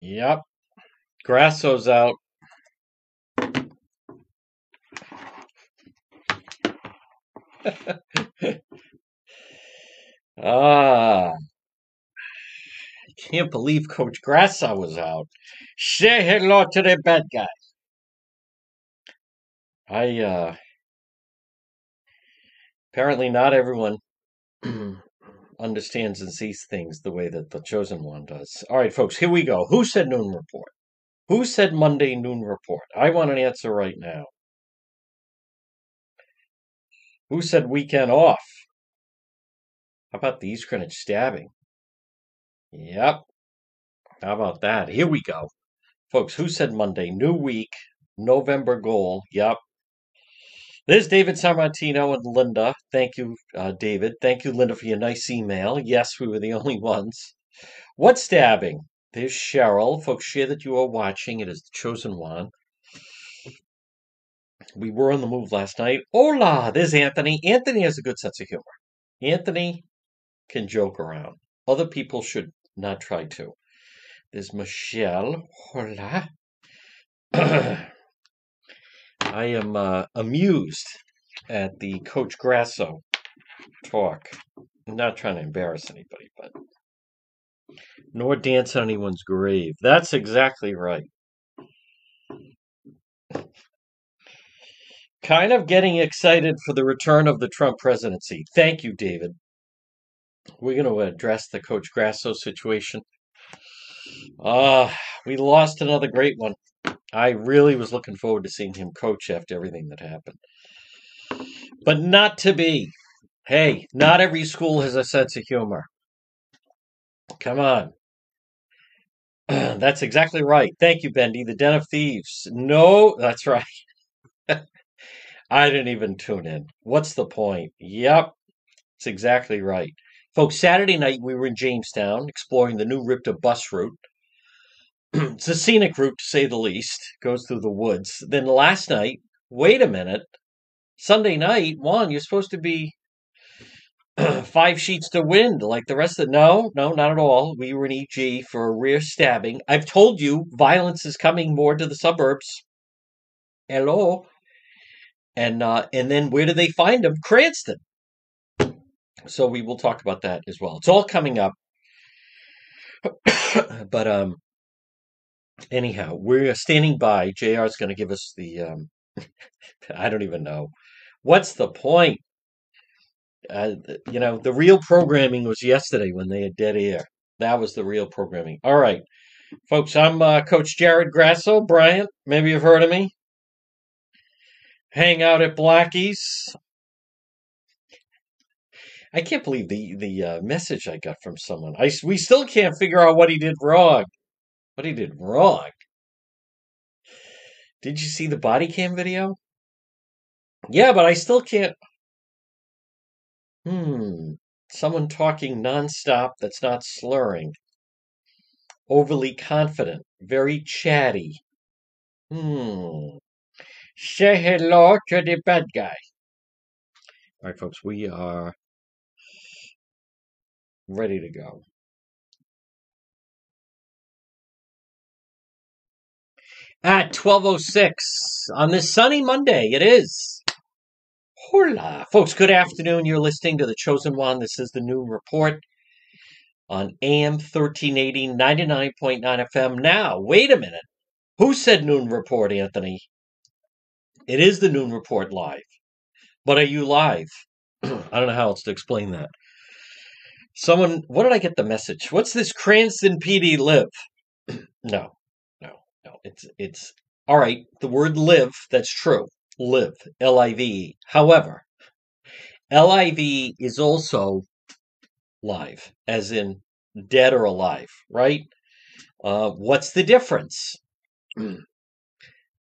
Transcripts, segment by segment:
Yep. Grasso's out. ah, I can't believe Coach Grasso was out. Say hello to the bad guy. I uh apparently not everyone understands and sees things the way that the chosen one does. All right, folks, here we go. Who said noon report? Who said Monday noon report? I want an answer right now. Who said weekend off? How about the East Greenwich stabbing? Yep. How about that? Here we go. Folks, who said Monday? New week, November goal. Yep. There's David Sammartino and Linda. Thank you, uh, David. Thank you, Linda, for your nice email. Yes, we were the only ones. What stabbing? There's Cheryl. Folks, share that you are watching. It is the chosen one. We were on the move last night. Hola, there's Anthony. Anthony has a good sense of humor. Anthony can joke around. Other people should not try to. There's Michelle. Hola. I am uh, amused at the Coach Grasso talk. I'm not trying to embarrass anybody, but nor dance on anyone's grave. That's exactly right. Kind of getting excited for the return of the Trump presidency. Thank you, David. We're going to address the Coach Grasso situation. Ah, uh, we lost another great one. I really was looking forward to seeing him coach after everything that happened. But not to be. Hey, not every school has a sense of humor. Come on. That's exactly right. Thank you, Bendy. The Den of Thieves. No, that's right. I didn't even tune in. What's the point? Yep, it's exactly right. Folks, Saturday night we were in Jamestown exploring the new RIPTA bus route. it's a scenic route to say the least. Goes through the woods. Then last night, wait a minute. Sunday night, Juan, you're supposed to be five sheets to wind like the rest of the, no, no, not at all. We were in EG for a rear stabbing. I've told you violence is coming more to the suburbs. Hello. And uh, and then where do they find them? Cranston. So we will talk about that as well. It's all coming up. but um anyhow, we're standing by. JR is going to give us the, um, I don't even know. What's the point? Uh, you know, the real programming was yesterday when they had dead air. That was the real programming. All right, folks, I'm uh, Coach Jared Grasso. Bryant, maybe you've heard of me. Hang out at Blackie's. I can't believe the the uh, message I got from someone. I we still can't figure out what he did wrong. What he did wrong. Did you see the body cam video? Yeah, but I still can't. Hmm. Someone talking nonstop that's not slurring. Overly confident. Very chatty. Hmm. Say hello to the bad guy. All right, folks, we are ready to go. At 12.06 on this sunny Monday. It is. Hola. Folks, good afternoon. You're listening to The Chosen One. This is the Noon Report on AM 1380, 99.9 FM. Now, wait a minute. Who said Noon Report, Anthony? It is the Noon Report live. But are you live? I don't know how else to explain that. Someone, what did I get the message? What's this Cranston PD live? no, no, it's it's all right. The word live, that's true. Live, L I V E. However, L I V is also live, as in dead or alive, right? Uh, what's the difference?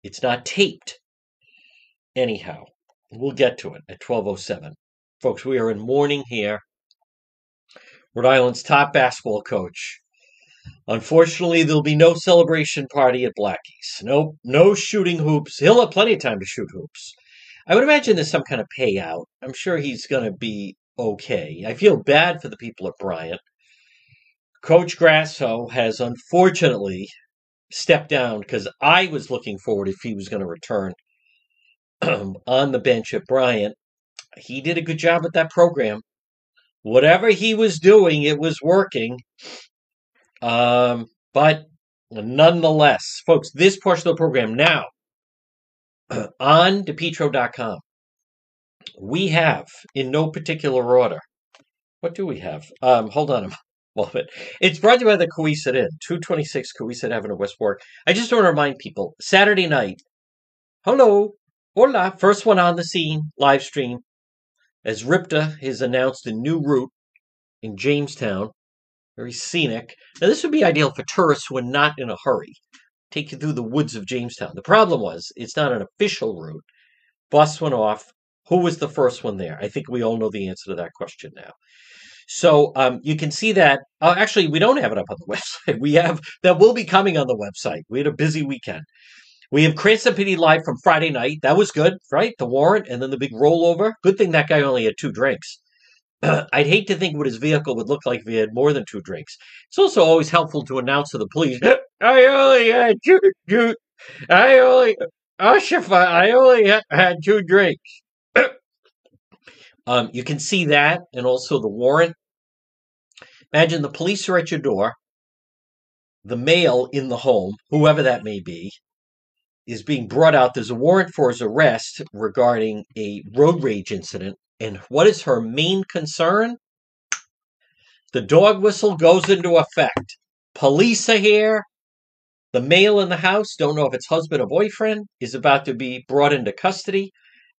it's not taped. Anyhow, we'll get to it at 1207. Folks, we are in mourning here. Rhode Island's top basketball coach, Unfortunately, there'll be no celebration party at Blackie's. No, no shooting hoops. He'll have plenty of time to shoot hoops. I would imagine there's some kind of payout. I'm sure he's going to be okay. I feel bad for the people at Bryant. Coach Grasso has unfortunately stepped down because I was looking forward if he was going to return on the bench at Bryant. He did a good job at that program. Whatever he was doing, it was working. Um, but nonetheless, folks, this portion of the program now on depetro.com, we have, in no particular order, what do we have? Um, hold on a moment. It's brought to you by the Cowesett Inn, 226 Cowesett Avenue, West Warwick. I just want to remind people, Saturday night, hello, hola, first one on the scene, live stream, as RIPTA has announced a new route in Jamestown, very scenic. Now, this would be ideal for tourists who are not in a hurry. Take you through the woods of Jamestown. The problem was, it's not an official route. Bus went off. Who was the first one there? I think we all know the answer to that question now. So um, you can see that. Uh, actually, we don't have it up on the website. We have that will be coming on the website. We had a busy weekend. We have Cranston PD live from Friday night. That was good, right? The warrant and then the big rollover. Good thing that guy only had two drinks. I'd hate to think what his vehicle would look like if he had more than two drinks. It's also always helpful to announce to the police, I only had two, two I only, Ashafa, I only had two drinks. um, you can see that and also the warrant. Imagine the police are at your door, the male in the home, whoever that may be, is being brought out. There's a warrant for his arrest regarding a road rage incident. And what is her main concern? The dog whistle goes into effect. Police are here. The male in the house, don't know if it's husband or boyfriend, is about to be brought into custody.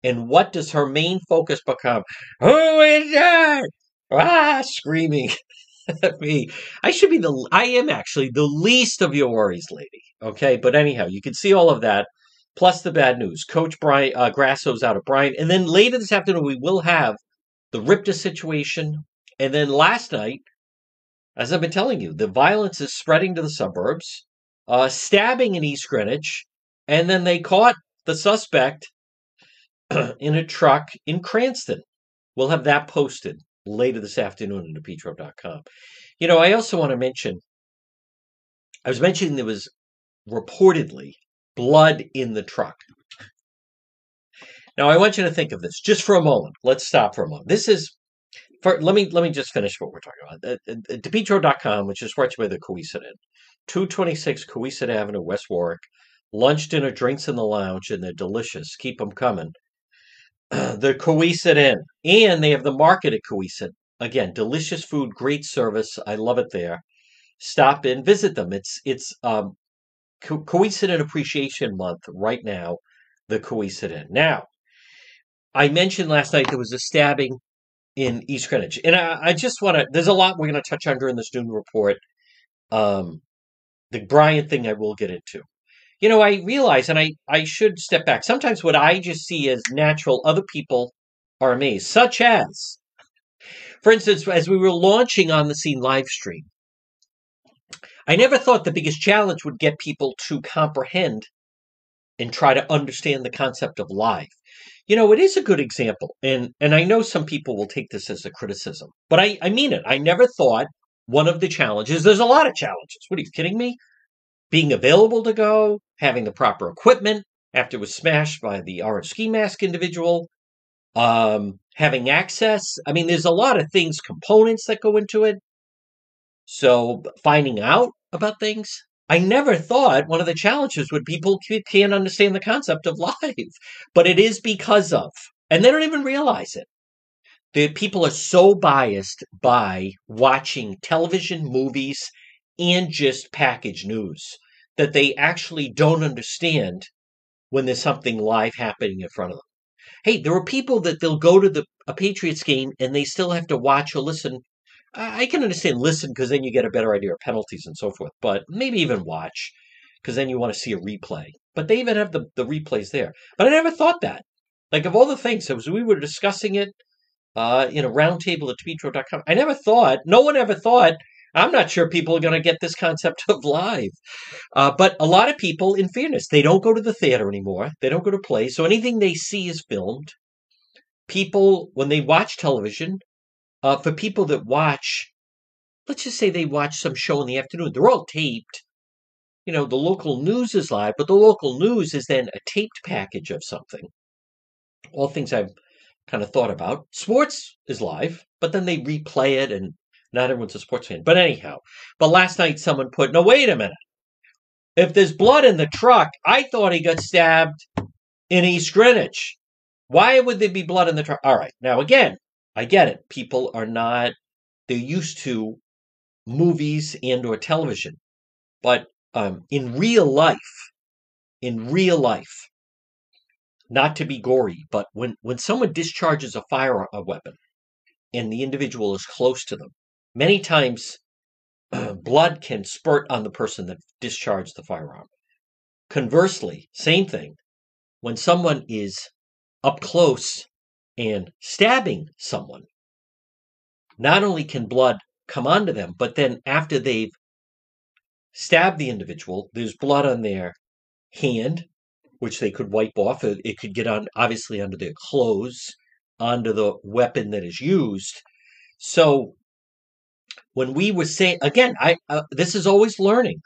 And what does her main focus become? Who is that? Ah, screaming at me. I should be the, I am actually the least of your worries, lady. Okay. But anyhow, you can see all of that. Plus the bad news. Coach Bryant, uh, Grasso's out of Bryant, And then later this afternoon, we will have the RIPTA situation. And then last night, as I've been telling you, the violence is spreading to the suburbs, uh, stabbing in East Greenwich. And then they caught the suspect in a truck in Cranston. We'll have that posted later this afternoon at depetro.com. You know, I also want to mention, I was mentioning there was reportedly blood in the truck. Now, I want you to think of this just for a moment. Let's stop for a moment. This is, for, let me let me just finish what we're talking about. At, at, DePetro.com, which is you by the Cowesett Inn, 226 Cowesett Avenue, West Warwick. Lunch, dinner, drinks in the lounge, and they're delicious. Keep them coming. the Cowesett Inn, and they have the market at Cowesett. Again, delicious food, great service. I love it there. Stop in, visit them. It's it's um, Co- Cowesett Appreciation Month right now. The coincident. Now, I mentioned last night there was a stabbing in East Greenwich, and I, I just want to. There's a lot we're going to touch on during this Noon report. Um, the Bryant thing I will get into. You know, I realize, and I I should step back. Sometimes what I just see as natural, other people are amazed. Such as, for instance, as we were launching on the scene live stream, I never thought the biggest challenge would get people to comprehend and try to understand the concept of live. You know, it is a good example, and and I know some people will take this as a criticism, but I I mean it. I never thought one of the challenges. There's a lot of challenges. What are you kidding me? Being available to go, having the proper equipment after it was smashed by the orange ski mask individual, um, having access. I mean, there's a lot of things, components that go into it. So finding out about things. I never thought one of the challenges would people can't understand the concept of live, but it is because of, and they don't even realize it. The people are so biased by watching television, movies, and just package news that they actually don't understand when there's something live happening in front of them. Hey, there are people that they'll go to the a Patriots game and they still have to watch or listen I can understand listen because then you get a better idea of penalties and so forth, but maybe even watch because then you want to see a replay. But they even have the, the replays there. But I never thought that. Like, of all the things, as we were discussing it uh, in a roundtable at depetro.com, I never thought, no one ever thought, I'm not sure people are going to get this concept of live. Uh, but a lot of people, in fairness, they don't go to the theater anymore. They don't go to plays. So anything they see is filmed. People, when they watch television, uh, for people that watch let's just say they watch some show in the afternoon. They're all taped. You know, the local news is live, but the local news is then a taped package of something. All things I've kind of thought about. Sports is live, but then they replay it, and not everyone's a sports fan. But anyhow, but last night someone put, no, wait a minute. If there's blood in the truck, I thought he got stabbed in East Greenwich. Why would there be blood in the truck? All right. Now, again, I get it. People are not, they're used to movies and or television. But um, in real life, in real life, not to be gory, but when, when someone discharges a fire a weapon and the individual is close to them, many times blood can spurt on the person that discharged the firearm. Conversely, same thing. When someone is up close and stabbing someone, not only can blood come onto them, but then after they've stabbed the individual, there's blood on their hand, which they could wipe off. It could get on, obviously, under their clothes, onto the weapon that is used. So when we were saying again, I uh, this is always learning.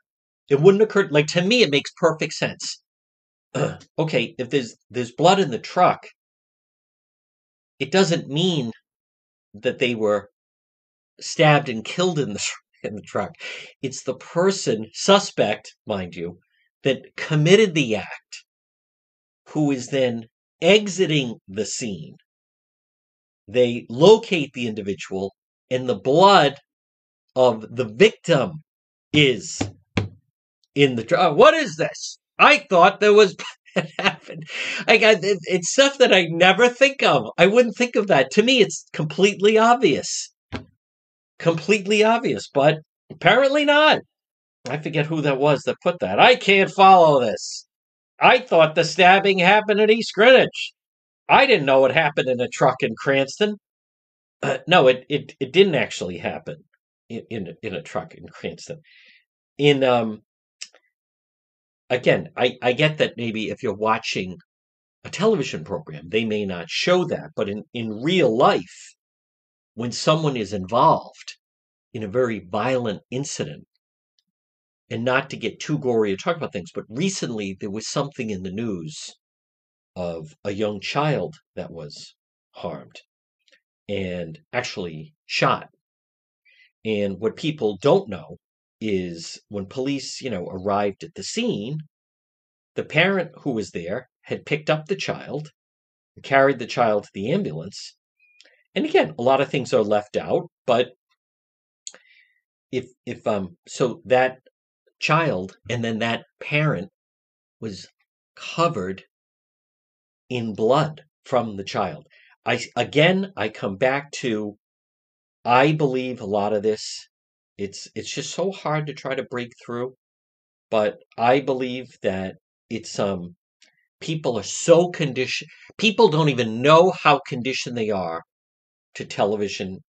It wouldn't occur like to me. It makes perfect sense. okay, if there's there's blood in the truck, it doesn't mean that they were stabbed and killed in the in the truck. It's the person, suspect, mind you, that committed the act, who is then exiting the scene. They locate the individual, and the blood of the victim is in the truck. Oh, what is this? I thought there was it happened. I it, it's stuff that I never think of. I wouldn't think of that. To me, it's completely obvious, completely obvious, but apparently not. I forget who that was that put that. I can't follow this. I thought the stabbing happened at East Greenwich. I didn't know it happened in a truck in Cranston. Uh, no, it, it it didn't actually happen in in, in a truck in Cranston. In um, again, I, I get that maybe if you're watching a television program, they may not show that. But in, in real life, when someone is involved in a very violent incident, and not to get too gory or talk about things, but recently there was something in the news of a young child that was harmed and actually shot. And what people don't know is when police, you know, arrived at the scene, the parent who was there had picked up the child, carried the child to the ambulance. And again, a lot of things are left out, but if if um so that child and then that parent was covered in blood from the child. I again I come back to I believe a lot of this it's it's just so hard to try to break through. But I believe that it's um people are so conditioned people don't even know how conditioned they are to television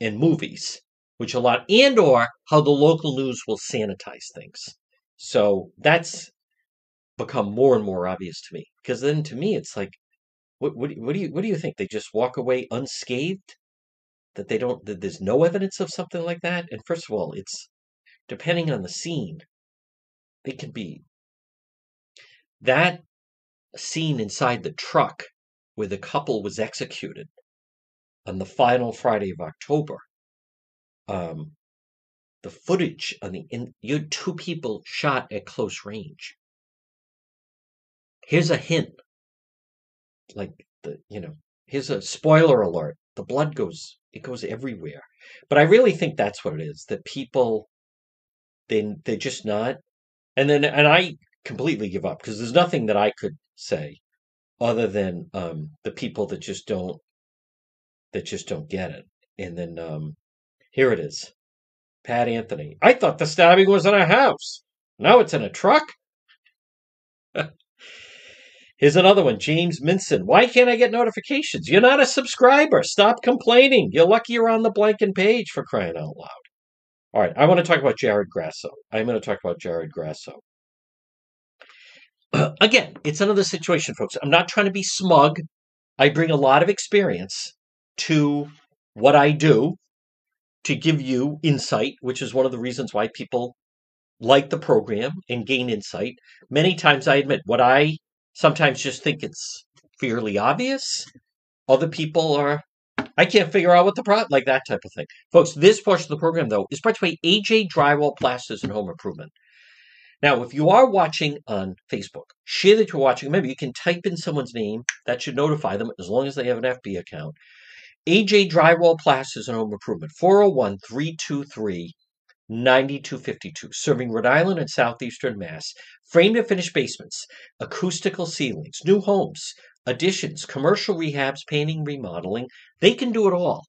and movies, which a lot and or how the local news will sanitize things. So that's become more and more obvious to me. Because then to me it's like what what, what do you what do you think? They just walk away unscathed? That they don't that there's no evidence of something like that and first of all it's depending on the scene it can be that scene inside the truck where the couple was executed on the final friday of october um the footage on the in you had two people shot at close range. Here's a hint. Like the you know here's a spoiler alert. The blood goes it goes everywhere. But I really think that's what it is. That people they they're just not and then and I completely give up because there's nothing that I could say other than um the people that just don't that just don't get it. And then um here it is. Pat Anthony. I thought the stabbing was in a house. Now it's in a truck. Here's another one, James Minson. Why can't I get notifications? You're not a subscriber. Stop complaining. You're lucky you're on the blanking page for crying out loud. All right, I want to talk about Jared Grasso. I'm going to talk about Jared Grasso. Again, it's another situation, folks. I'm not trying to be smug. I bring a lot of experience to what I do to give you insight, which is one of the reasons why people like the program and gain insight. Many times I admit what I sometimes just think it's fairly obvious. Other people are, I can't figure out what the problem, like that type of thing. Folks, this portion of the program, though, is brought to you by AJ Drywall Plasters and Home Improvement. Now, if you are watching on Facebook, share that you're watching. Remember, you can type in someone's name. That should notify them as long as they have an FB account. AJ Drywall Plasters and Home Improvement, 401 323 9252, serving Rhode Island and southeastern Mass. Framed and finished basements, acoustical ceilings, new homes, additions, commercial rehabs, painting, remodeling. They can do it all.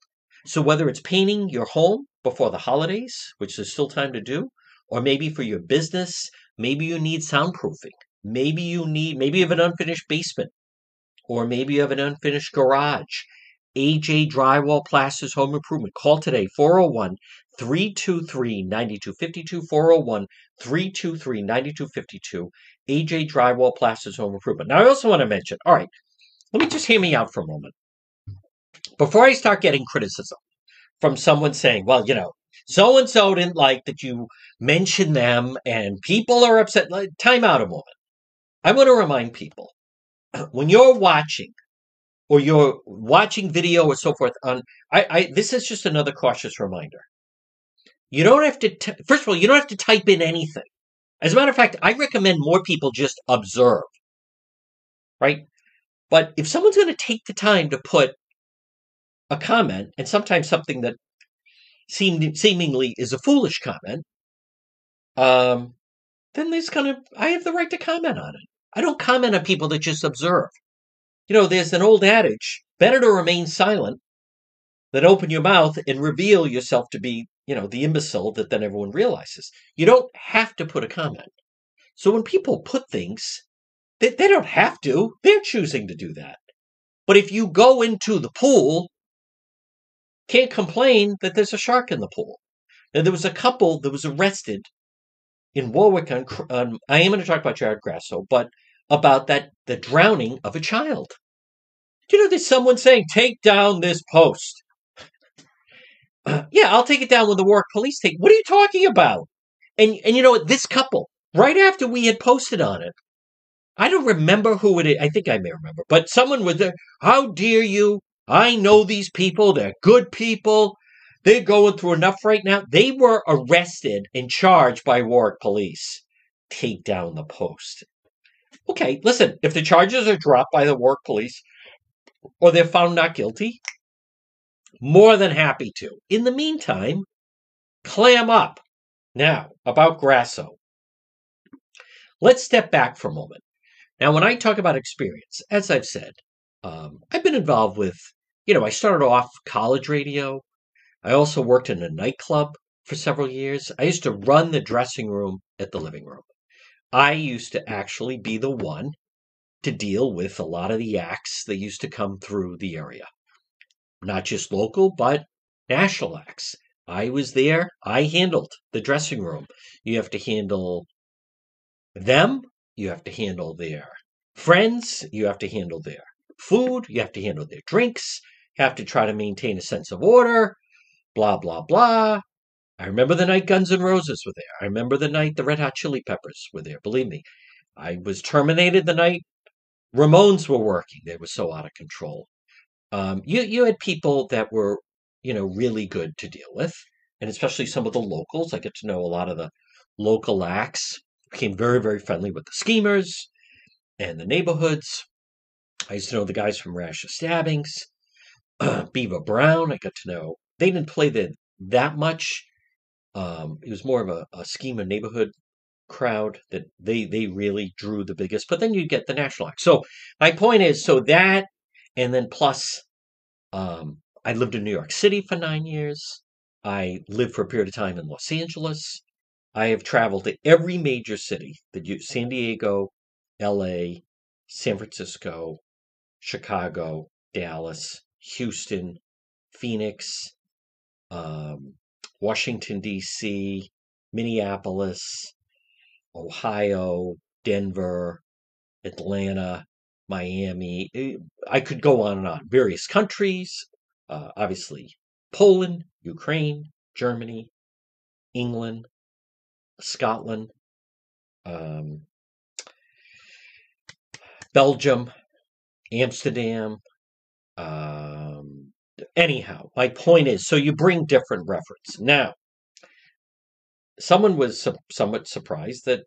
So whether it's painting your home before the holidays, which there's still time to do, or maybe for your business, maybe you need soundproofing. Maybe you need, maybe you have an unfinished basement, or maybe you have an unfinished garage. AJ Drywall Plasters Home Improvement. Call today 401 323 9252. 401 323 9252. AJ Drywall Plasters Home Improvement. Now, I also want to mention all right, let me just hear me out for a moment. Before I start getting criticism from someone saying, well, you know, so and so didn't like that you mentioned them and people are upset. like, Time out a moment. I want to remind people when you're watching or you're watching video or so forth on I, I this is just another cautious reminder you don't have to t- first of all you don't have to type in anything. As a matter of fact i recommend more people just observe. Right? But if someone's going to take the time to put a comment and sometimes something that seem, seemingly is a foolish comment um then there's going to i have the right to comment on it. I don't comment on people that just observe. You know, there's an old adage better to remain silent than open your mouth and reveal yourself to be, you know, the imbecile that then everyone realizes. You don't have to put a comment. So when people put things, they, they don't have to, they're choosing to do that. But if you go into the pool, can't complain that there's a shark in the pool. There was a couple that was arrested in Warwick on, on I am going to talk about Jared Grasso, but about that the drowning of a child. Do you know there's someone saying, take down this post? Yeah, I'll take it down when the Warwick police take. What are you talking about? And and you know what? This couple, right after we had posted on it, I don't remember who it is. I think I may remember, but someone was there. How dare you? I know these people. They're good people. They're going through enough right now. They were arrested and charged by Warwick police. Take down the post. Okay, listen, if the charges are dropped by the Warwick police or they're found not guilty, more than happy to. In the meantime, clam up. Now, about Grasso. Let's step back for a moment. Now, when I talk about experience, as I've said, um, I've been involved with, you know, I started off college radio. I also worked in a nightclub for several years. I used to run the dressing room at the living room. I used to actually be the one to deal with a lot of the acts that used to come through the area. Not just local, but national acts. I was there. I handled the dressing room. You have to handle them. You have to handle their friends. You have to handle their food. You have to handle their drinks. You have to try to maintain a sense of order. Blah, blah, blah. I remember the night Guns N' Roses were there. I remember the night the Red Hot Chili Peppers were there. Believe me, I was terminated the night Ramones were working. They were so out of control. Um, you you had people that were you know really good to deal with, and especially some of the locals. I get to know a lot of the local acts. Became very very friendly with the schemers and the neighborhoods. I used to know the guys from Rash of Stabbings, Beaver Brown. I got to know they didn't play the that much um, it was more of a, a scheme of neighborhood crowd that they they really drew the biggest. But then you get the national act. So my point is, so that and then plus, um, I lived in New York City for nine years. I lived for a period of time in Los Angeles. I have traveled to every major city that you San Diego, L.A., San Francisco, Chicago, Dallas, Houston, Phoenix, um, Washington, D.C., Minneapolis, Ohio, Denver, Atlanta, Miami. Eh, I could go on and on. Various countries, uh, obviously, Poland, Ukraine, Germany, England, Scotland, um, Belgium, Amsterdam. Um, anyhow, my point is so you bring different reference. Now, someone was somewhat surprised that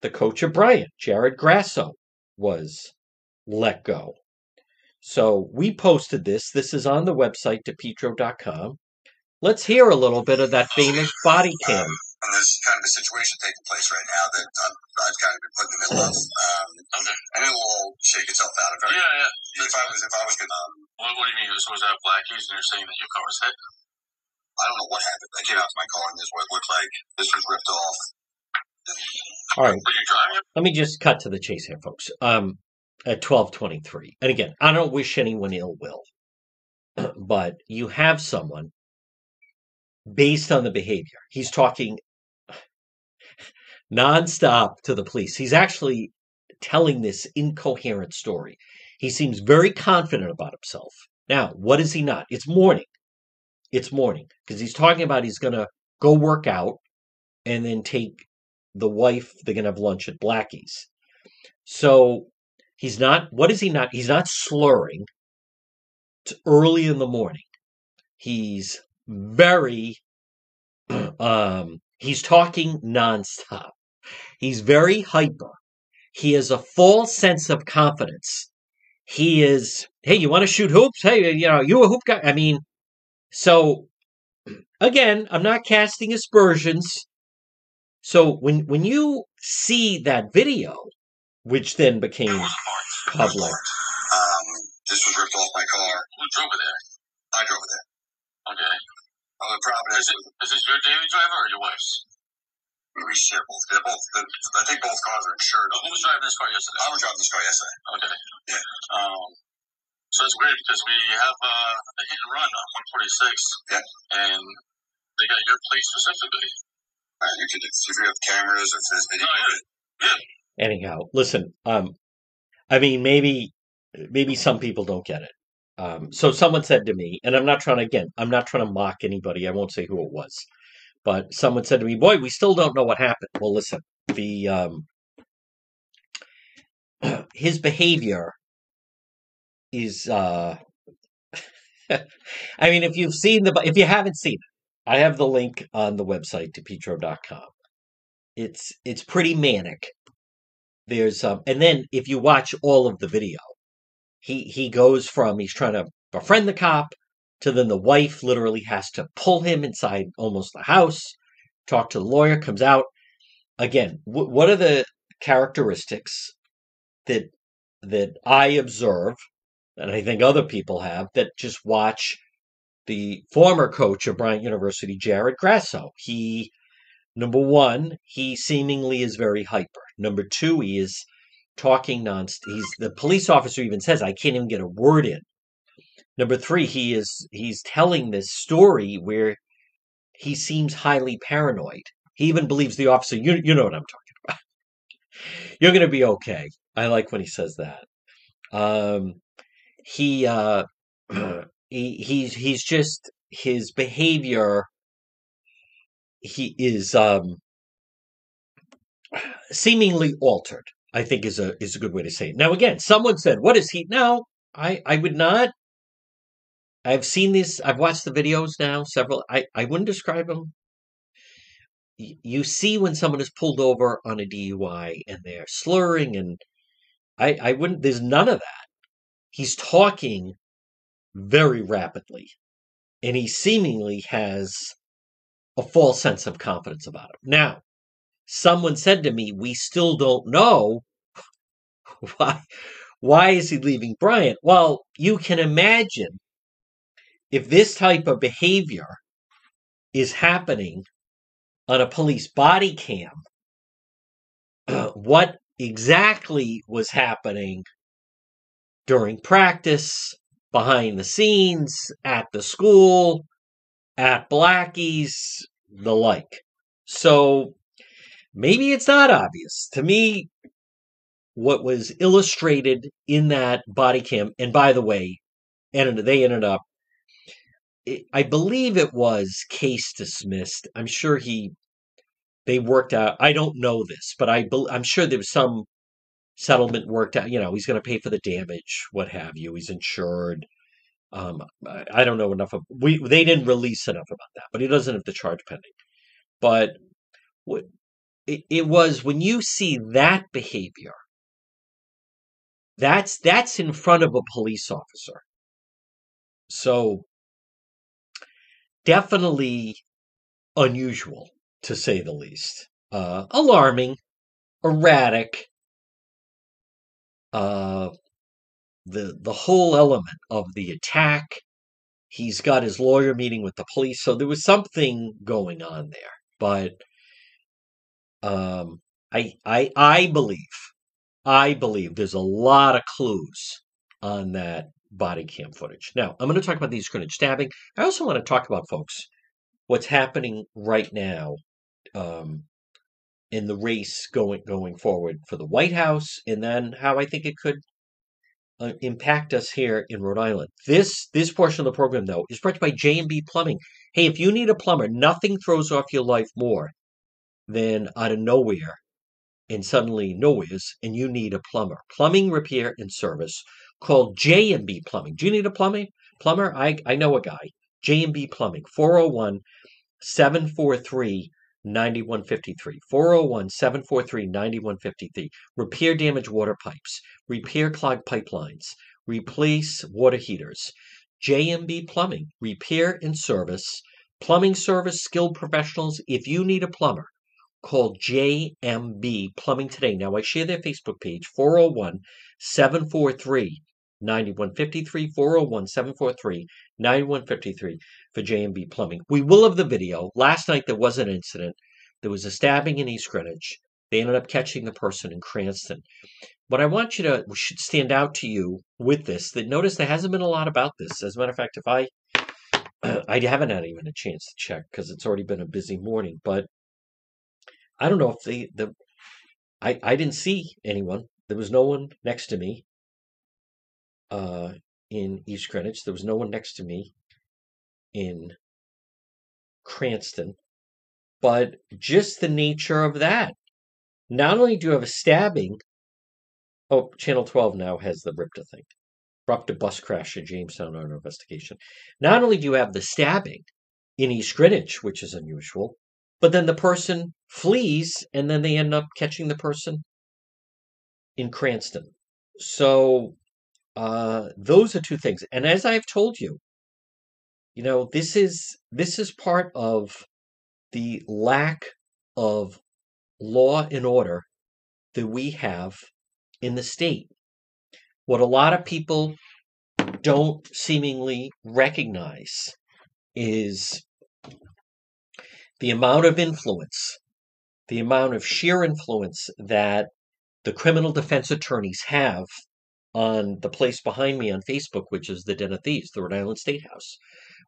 the coach of Bryant, Jared Grasso, was let go. So we posted this. This is on the website, depetro.com. Let's hear a little bit of that famous body cam. And there's kind of a situation taking place right now that I'm, I've kind of been put in the middle of. Um, Okay. and it will all shake itself out. If I, Yeah, yeah. if I was, if I was gonna, um, What, what do you mean? So was that Blackies and you're saying that your car was hit? I don't know what happened. I came out to my car and this is what it looked like. This was ripped off. All right. Were you driving let me just cut to the chase here, folks. Um, at twelve twenty three, and again, I don't wish anyone ill will, but you have someone based on the behavior. He's talking nonstop to the police. He's actually telling this incoherent story. He seems very confident about himself. Now, what is he not? It's morning. It's morning because he's talking about he's going to go work out and then take the wife. They're going to have lunch at Blackie's. So he's not, what is he not? He's not slurring. It's early in the morning. He's very, um, he's talking nonstop. He's very hyper. He has a full sense of confidence. He is, hey, you want to shoot hoops? Hey, you know, you a hoop guy? I mean, so again, I'm not casting aspersions. So when when you see that video, which then became Where parts? public, Um, this was ripped off my car. Who drove it there? I drove it there. Okay. I'm in Providence. Is, it, is this your daily driver or your wife's? We share both. They're both. The, I think both cars are insured. Who was driving this car yesterday? I was driving this car yesterday. Okay. Yeah. Um, so it's weird because we have uh, a hit and run on 146. Yeah. And they got your plate specifically. Uh, you could, if you have cameras or if there's video. Oh, yeah. Anyhow, listen, um, I mean, maybe maybe some people don't get it. Um, so someone said to me, and I'm not trying to again, I'm not trying to mock anybody. I won't say who it was, but someone said to me, "Boy, we still don't know what happened." Well, listen, the um, his behavior is. Uh, I mean, if you've seen the, if you haven't seen it, I have the link on the website depetro.com. It's it's pretty manic. There's um, and then if you watch all of the video, he he goes from he's trying to befriend the cop to then the wife literally has to pull him inside almost the house, talk to the lawyer, comes out. Again, wh- what are the characteristics that that I observe, and I think other people have that just watch the former coach of Bryant University, Jared Grasso. He number one, he seemingly is very hyper. Number two, he is talking nonstop. He's the police officer even says, "I can't even get a word in." Number three, he is he's telling this story where he seems highly paranoid. He even believes the officer. You you know what I'm talking about. You're going to be okay. I like when he says that. Um, he uh, he he's he's just his behavior. He is um, seemingly altered. I think is a is a good way to say it. Now again, someone said, "What is he?" Now I I would not. I've seen this. I've watched the videos now. Several. I I wouldn't describe him. Y- You see when someone is pulled over on a DUI and they're slurring, and I I wouldn't. There's none of that. He's talking very rapidly, and he seemingly has a false sense of confidence about him. Now, someone said to me, "We still don't know why why is he leaving Bryant?" Well, you can imagine if this type of behavior is happening on a police body cam, what exactly was happening during practice, behind the scenes, at the school, at Blackie's, the like. So maybe it's not obvious. To me, what was illustrated in that body cam, and by the way, and they ended up I believe it was case dismissed. I'm sure he they worked out. I don't know this, but I I'm sure there was some settlement worked out. You know, he's going to pay for the damage, what have you. He's insured. Um, I, I don't know enough of we. They didn't release enough about that, but he doesn't have the charge pending. But what it, it was when you see that behavior, that's that's in front of a police officer. So definitely unusual to say the least. Uh, alarming, erratic. Uh, the the whole element of the attack. He's got his lawyer meeting with the police, so there was something going on there. But um, I I I believe I believe there's a lot of clues on that body cam footage. Now I'm going to talk about the East Greenwich stabbing. I also want to talk about folks what's happening right now um, in the race going going forward for the White House, and then how I think it could uh, impact us here in Rhode Island. This this portion of the program, though, is brought to you by J and B Plumbing. Hey, if you need a plumber, nothing throws off your life more than out of nowhere and suddenly nowhere's, and you need a plumber. Plumbing repair and service called J and B Plumbing. Do you need a plumbing plumber? I I know a guy. J and B Plumbing, 401 743 9153. 401 743 9153. Repair damaged water pipes, repair clogged pipelines, replace water heaters. JMB Plumbing, repair and service, plumbing service, skilled professionals. If you need a plumber, call JMB Plumbing today. Now, I share their Facebook page, 401 743 9153 401 743 9153 for JMB Plumbing. We will have the video. Last night there was an incident. There was a stabbing in East Greenwich. They ended up catching the person in Cranston. What I want you to should stand out to you with this that notice there hasn't been a lot about this. As a matter of fact, if I I haven't had even a chance to check because it's already been a busy morning, but I don't know if the the I I didn't see anyone. There was no one next to me uh, in East Greenwich. There was no one next to me in Cranston. But just the nature of that. Not only do you have a stabbing, oh, Channel 12 now has the RIPTA thing. RIPTA bus crash in Jamestown under investigation. Not only do you have the stabbing in East Greenwich, which is unusual, but then the person flees and then they end up catching the person in Cranston. So uh, those are two things. And as I've told you, you know, this is this is part of the lack of law and order that we have in the state. What a lot of people don't seemingly recognize is the amount of influence, the amount of sheer influence that the criminal defense attorneys have on the place behind me on Facebook, which is the Den of Thieves, the Rhode Island State House,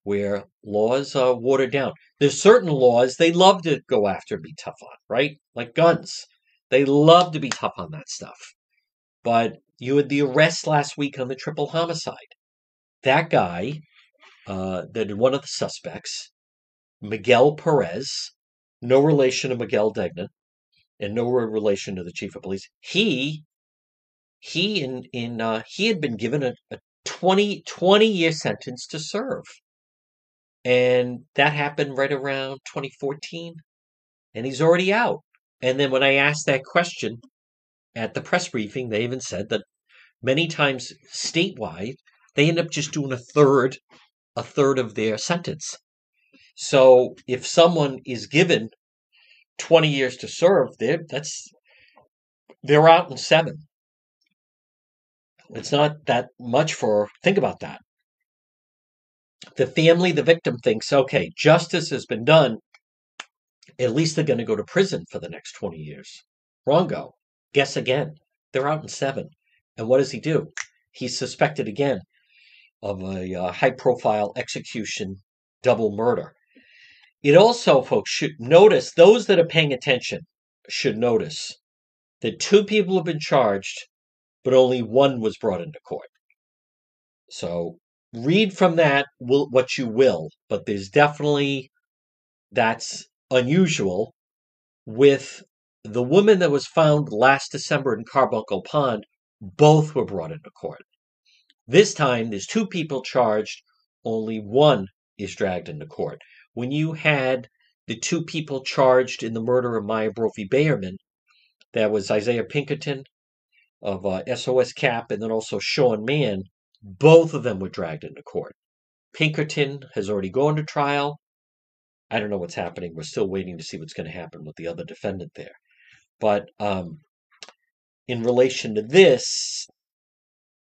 where laws are watered down. There's certain laws they love to go after and be tough on, right? Like guns. They love to be tough on that stuff. But you had the arrest last week on the triple homicide. That guy, uh, that one of the suspects, Miguel Perez, no relation to Miguel Degnan, and no relation to the chief of police. He he in in uh, he had been given a, a 20, 20 year sentence to serve. And that happened right around 2014 and he's already out. And then when i asked that question at the press briefing they even said that many times statewide they end up just doing a third a third of their sentence. So if someone is given 20 years to serve they're that's they're out in seven it's not that much for, think about that. The family, the victim thinks, okay, justice has been done. At least they're going to go to prison for the next 20 years. Wrongo. Guess again. They're out in seven. And what does he do? He's suspected again of a uh, high profile execution, double murder. It also, folks, should notice, those that are paying attention should notice that two people have been charged but only one was brought into court. So read from that what you will, but there's definitely that's unusual with the woman that was found last December in Carbuncle Pond. Both were brought into court. This time, there's two people charged. Only one is dragged into court. When you had the two people charged in the murder of Maya Brophy Bayerman, that was Isaiah Pinkerton of uh, SOS Cap and then also Sean Mann, both of them were dragged into court. Pinkerton has already gone to trial. I don't know what's happening. We're still waiting to see what's going to happen with the other defendant there. But um, in relation to this,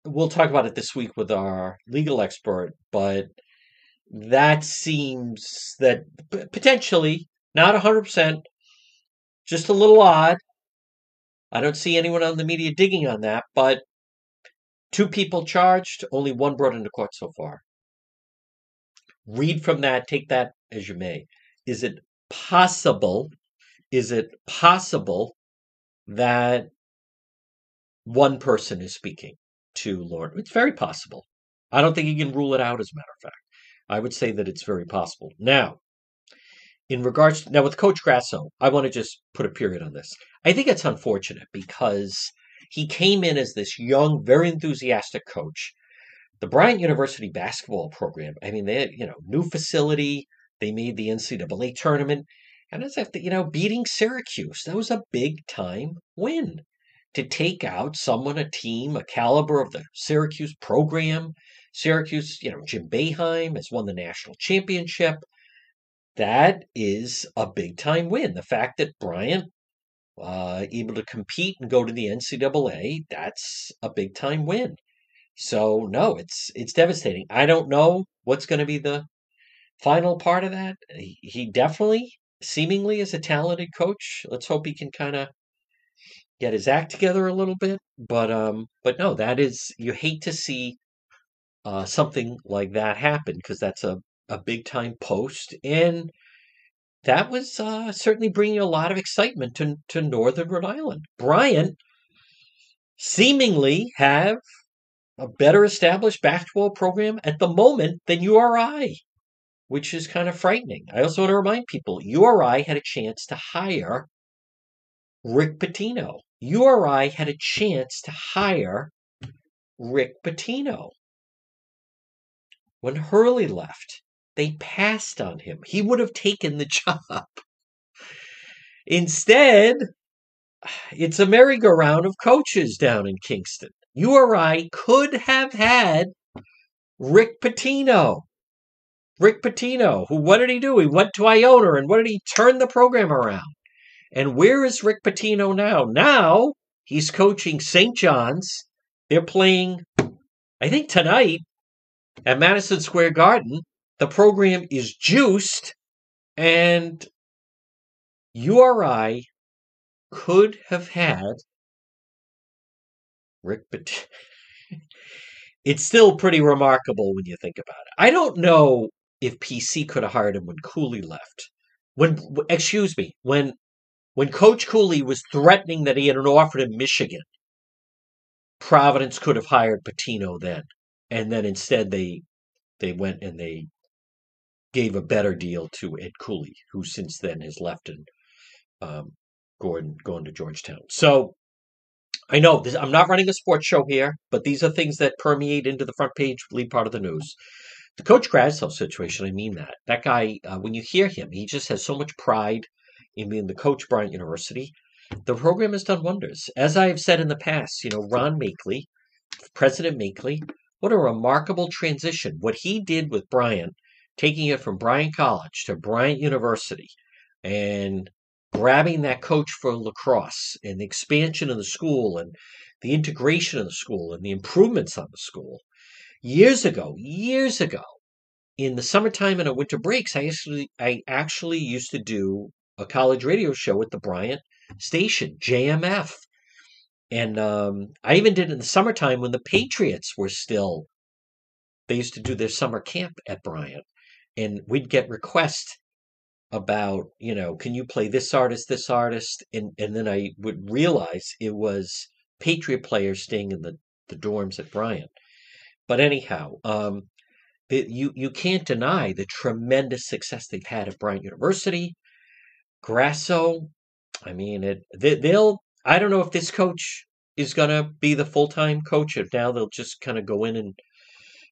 we'll talk about it this week with our legal expert, but that seems that potentially, not 100%, just a little odd. I don't see anyone on the media digging on that, but two people charged, only one brought into court so far. Read from that, take that as you may. Is it possible? Is it possible that one person is speaking to Lord? It's very possible. I don't think you can rule it out, as a matter of fact. I would say that it's very possible. Now, in regards now with Coach Grasso, I want to just put a period on this. I think it's unfortunate because he came in as this young, very enthusiastic coach. The Bryant University basketball program, I mean, they had, you know, new facility. They made the NCAA tournament. And it's after, you know, beating Syracuse. That was a big time win to take out someone, a team, a caliber of the Syracuse program. Syracuse, you know, Jim Boeheim has won the national championship. That is a big time win. The fact that Bryant uh, able to compete and go to the NCAA, that's a big time win. So no, it's it's devastating. I don't know what's going to be the final part of that. He, he definitely, seemingly, is a talented coach. Let's hope he can kind of get his act together a little bit. But um, but no, that is you hate to see uh, something like that happen because that's a a big time post and that was uh, certainly bringing a lot of excitement to, to Northern Rhode Island. Bryant seemingly have a better established basketball program at the moment than URI, which is kind of frightening. I also want to remind people URI had a chance to hire Rick Pitino. URI had a chance to hire Rick Pitino. When Hurley left, they passed on him. He would have taken the job. Instead, it's a merry-go-round of coaches down in Kingston. URI could have had Rick Pitino. Rick Pitino, who what did he do? He went to Iona and what did he turn the program around? And where is Rick Pitino now? Now he's coaching St. John's. They're playing, I think tonight at Madison Square Garden the program is juiced and URI could have had Rick but it's still pretty remarkable when you think about it. I don't know if PC could have hired him when Cooley left. When excuse me, when when Coach Cooley was threatening that he had an offer in Michigan, Providence could have hired Pitino then. And then instead they they went and they gave a better deal to Ed Cooley, who since then has left and um, Gordon going to Georgetown. So I know this, I'm not running a sports show here, but these are things that permeate into the front page, lead part of the news. The Coach Grasso situation, I mean that. That guy, uh, when you hear him, he just has so much pride in being the coach, Bryant University. The program has done wonders. As I have said in the past, you know, Ron Machtley, President Machtley, what a remarkable transition. What he did with Bryant taking it from Bryant College to Bryant University and grabbing that coach for lacrosse and the expansion of the school and the integration of the school and the improvements on the school. Years ago, years ago, in the summertime and a winter breaks, I actually I actually used to do a college radio show at the Bryant station, JMF. And um, I even did it in the summertime when the Patriots were still, they used to do their summer camp at Bryant and we'd get requests about you know can you play this artist this artist and and then i would realize it was patriot players staying in the the dorms at bryant but anyhow um that you you can't deny the tremendous success they've had at Bryant University. Grasso, I mean, it they, they'll. I don't know if this coach is going to be the full time coach. If now they'll just kind of go in and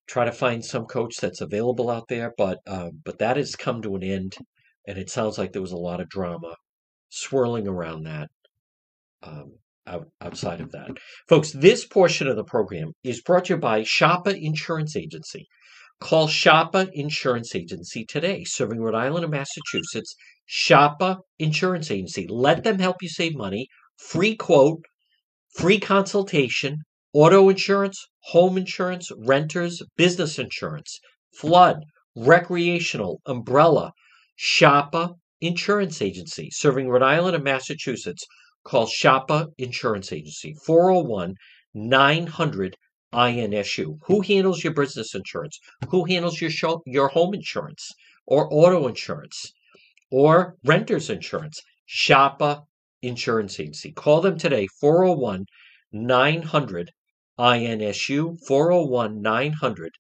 try to find some coach that's available out there. But um, but that has come to an end, and it sounds like there was a lot of drama swirling around that. Um, out, outside of that, folks, this portion of the program is brought to you by Shoppa Insurance Agency. Call Shoppa Insurance Agency today, serving Rhode Island and Massachusetts. Shoppa Insurance Agency. Let them help you save money. Free quote, free consultation, auto insurance, home insurance, renters, business insurance, flood, recreational, umbrella. Shoppa Insurance Agency, serving Rhode Island and Massachusetts. Call Shoppa Insurance Agency, 401 900 INSU. Who handles your business insurance? Who handles your show, your home insurance or auto insurance or renter's insurance? Shoppa Insurance Agency. Call them today, 401 900 INSU, 401 900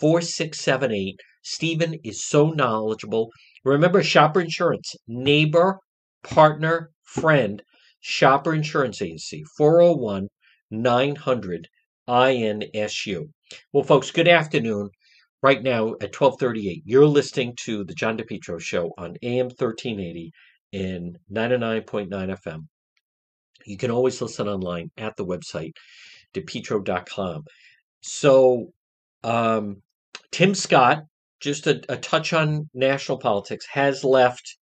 4678. Stephen is so knowledgeable. Remember, Shoppa Insurance, neighbor, partner, friend. Shoppa Insurance Agency, 401 900 INSU. Well, folks, good afternoon. Right now at 1238, you're listening to the John DePetro Show on AM 1380 and 99.9 FM. You can always listen online at the website, depetro.com. So, um, Tim Scott, just a, a touch on national politics, has left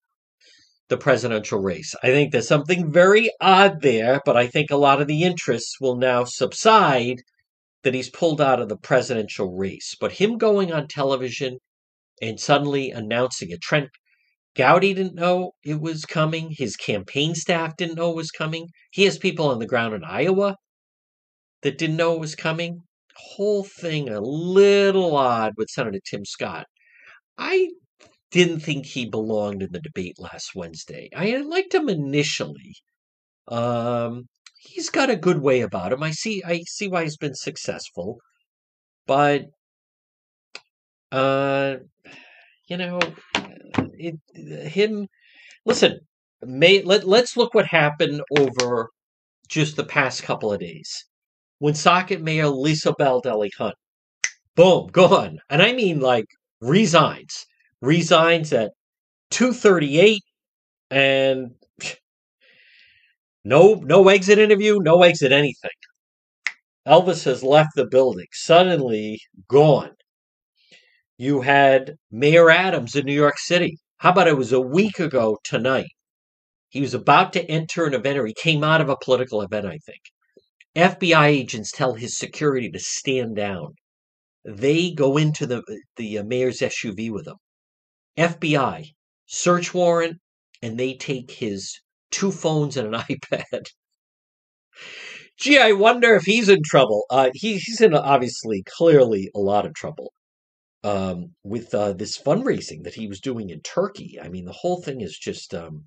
the presidential race. I think there's something very odd there, but I think a lot of the interests will now subside that he's pulled out of the presidential race. But him going on television and suddenly announcing it, Trey Gowdy didn't know it was coming. His campaign staff didn't know it was coming. He has people on the ground in Iowa that didn't know it was coming. Whole thing a little odd with Senator Tim Scott. I didn't think he belonged in the debate last Wednesday. I liked him initially. Um, he's got a good way about him. I see. I see why he's been successful, but uh, you know, it him. Listen, may let let's look what happened over just the past couple of days. Woonsocket Mayor Lisa Baldelli Hunt, boom, gone, and I mean like resigns resigns at 238 and no no exit interview no exit anything. Elvis has left the building. Suddenly gone. You had mayor adams in new york city. How about it was a week ago tonight? He was about to enter an event or he came out of a political event i think fbi agents tell his security to stand down they go into the the mayor's suv with him FBI search warrant, and they take his two phones and an iPad. Gee, I wonder if he's in trouble. Uh, he, he's in obviously, clearly, a lot of trouble um, with uh, this fundraising that he was doing in Turkey. I mean, the whole thing is just um,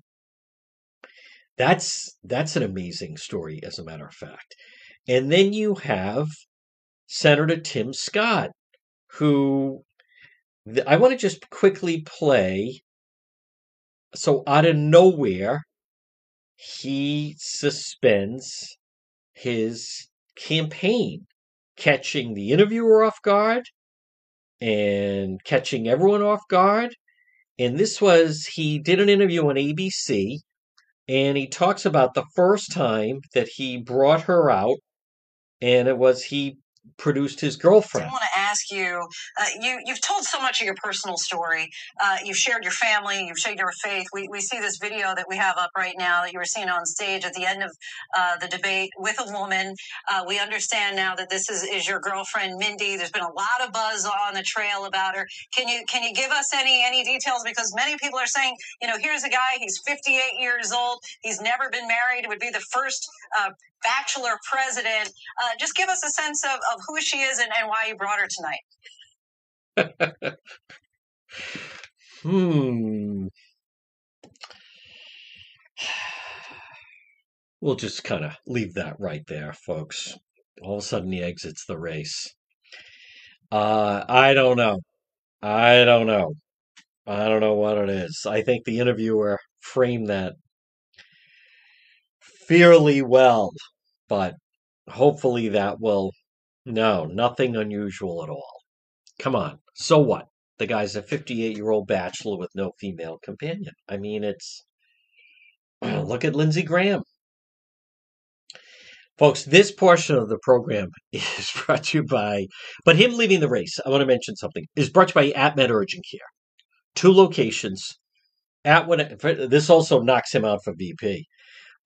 that's that's an amazing story, as a matter of fact. And then you have Senator Tim Scott, who I want to just quickly play. So out of nowhere, he suspends his campaign, catching the interviewer off guard and catching everyone off guard. And this was, he did an interview on ABC and he talks about the first time that he brought her out. And it was he produced his girlfriend. I want to ask you, uh, you you've told so much of your personal story. Uh, you've shared your family, you've shared your faith. We, we see this video that we have up right now that you were seeing on stage at the end of uh, the debate with a woman. Uh, we understand now that this is, is your girlfriend Mindy. There's been a lot of buzz on the trail about her. Can you can you give us any any details? Because many people are saying, you know, here's a guy. He's 58 years old. He's never been married. It would be the first uh, bachelor president. Uh, just give us a sense of, of who she is and, and why you brought her tonight. hmm. We'll just kind of leave that right there, folks. All of a sudden, he exits the race. Uh, I don't know. I don't know. I don't know what it is. I think the interviewer framed that fairly well, but hopefully that will. No, nothing unusual at all. Come on. So what? The guy's a 58 year old bachelor with no female companion. I mean, it's. Look at Lindsey Graham. Folks, this portion of the program is brought to you by, but him leaving the race, I want to mention something, is brought to you by AtMed Urgent Care. Two locations. Atwood, this also knocks him out for VP.